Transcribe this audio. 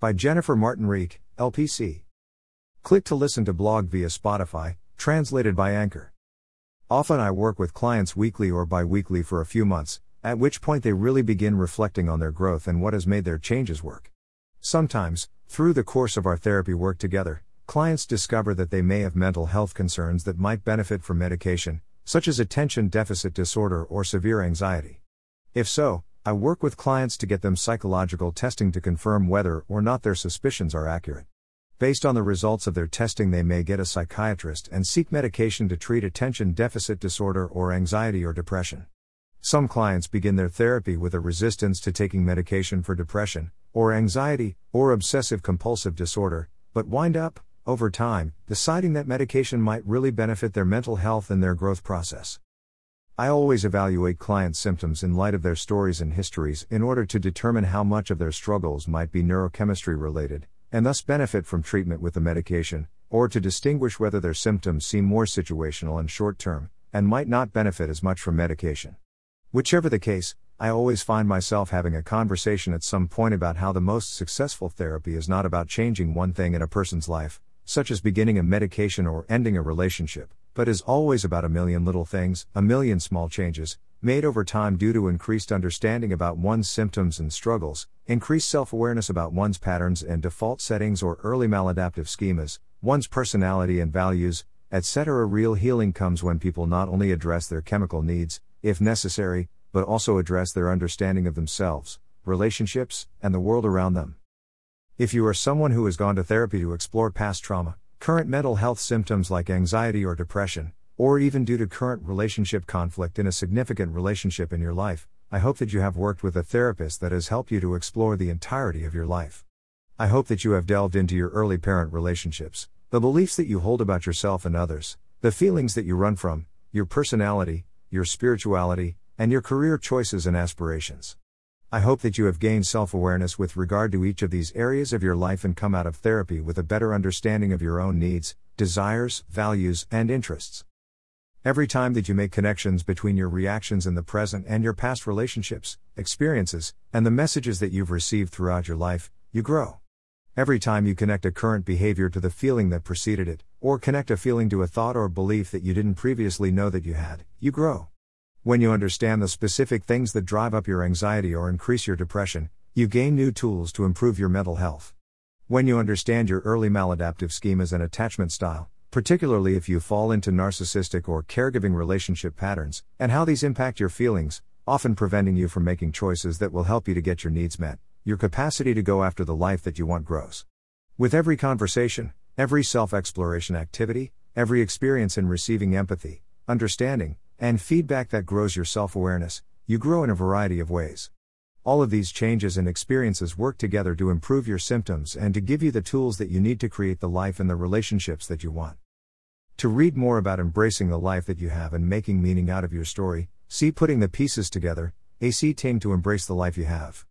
By Jennifer Martin Reek, LPC. Click to listen to blog via Spotify, translated by Anchor. Often I work with clients weekly or bi weekly for a few months, at which point they really begin reflecting on their growth and what has made their changes work. Sometimes, through the course of our therapy work together, clients discover that they may have mental health concerns that might benefit from medication, such as attention deficit disorder or severe anxiety. If so, I work with clients to get them psychological testing to confirm whether or not their suspicions are accurate. Based on the results of their testing, they may get a psychiatrist and seek medication to treat attention deficit disorder or anxiety or depression. Some clients begin their therapy with a resistance to taking medication for depression, or anxiety, or obsessive compulsive disorder, but wind up, over time, deciding that medication might really benefit their mental health and their growth process. I always evaluate clients' symptoms in light of their stories and histories in order to determine how much of their struggles might be neurochemistry related, and thus benefit from treatment with the medication, or to distinguish whether their symptoms seem more situational and short term, and might not benefit as much from medication. Whichever the case, I always find myself having a conversation at some point about how the most successful therapy is not about changing one thing in a person's life, such as beginning a medication or ending a relationship, but is always about a million little things, a million small changes, made over time due to increased understanding about one's symptoms and struggles, increased self awareness about one's patterns and default settings or early maladaptive schemas, one's personality and values, etc. Real healing comes when people not only address their chemical needs, if necessary, but also address their understanding of themselves, relationships, and the world around them. If you are someone who has gone to therapy to explore past trauma, current mental health symptoms like anxiety or depression, or even due to current relationship conflict in a significant relationship in your life, I hope that you have worked with a therapist that has helped you to explore the entirety of your life. I hope that you have delved into your early parent relationships, the beliefs that you hold about yourself and others, the feelings that you run from, your personality, your spirituality, and your career choices and aspirations. I hope that you have gained self awareness with regard to each of these areas of your life and come out of therapy with a better understanding of your own needs, desires, values, and interests. Every time that you make connections between your reactions in the present and your past relationships, experiences, and the messages that you've received throughout your life, you grow. Every time you connect a current behavior to the feeling that preceded it, or connect a feeling to a thought or belief that you didn't previously know that you had, you grow. When you understand the specific things that drive up your anxiety or increase your depression, you gain new tools to improve your mental health. When you understand your early maladaptive schemas and attachment style, particularly if you fall into narcissistic or caregiving relationship patterns, and how these impact your feelings, often preventing you from making choices that will help you to get your needs met, your capacity to go after the life that you want grows. With every conversation, every self exploration activity, every experience in receiving empathy, understanding, and feedback that grows your self awareness, you grow in a variety of ways. All of these changes and experiences work together to improve your symptoms and to give you the tools that you need to create the life and the relationships that you want. To read more about embracing the life that you have and making meaning out of your story, see Putting the Pieces Together, AC Ting to Embrace the Life You Have.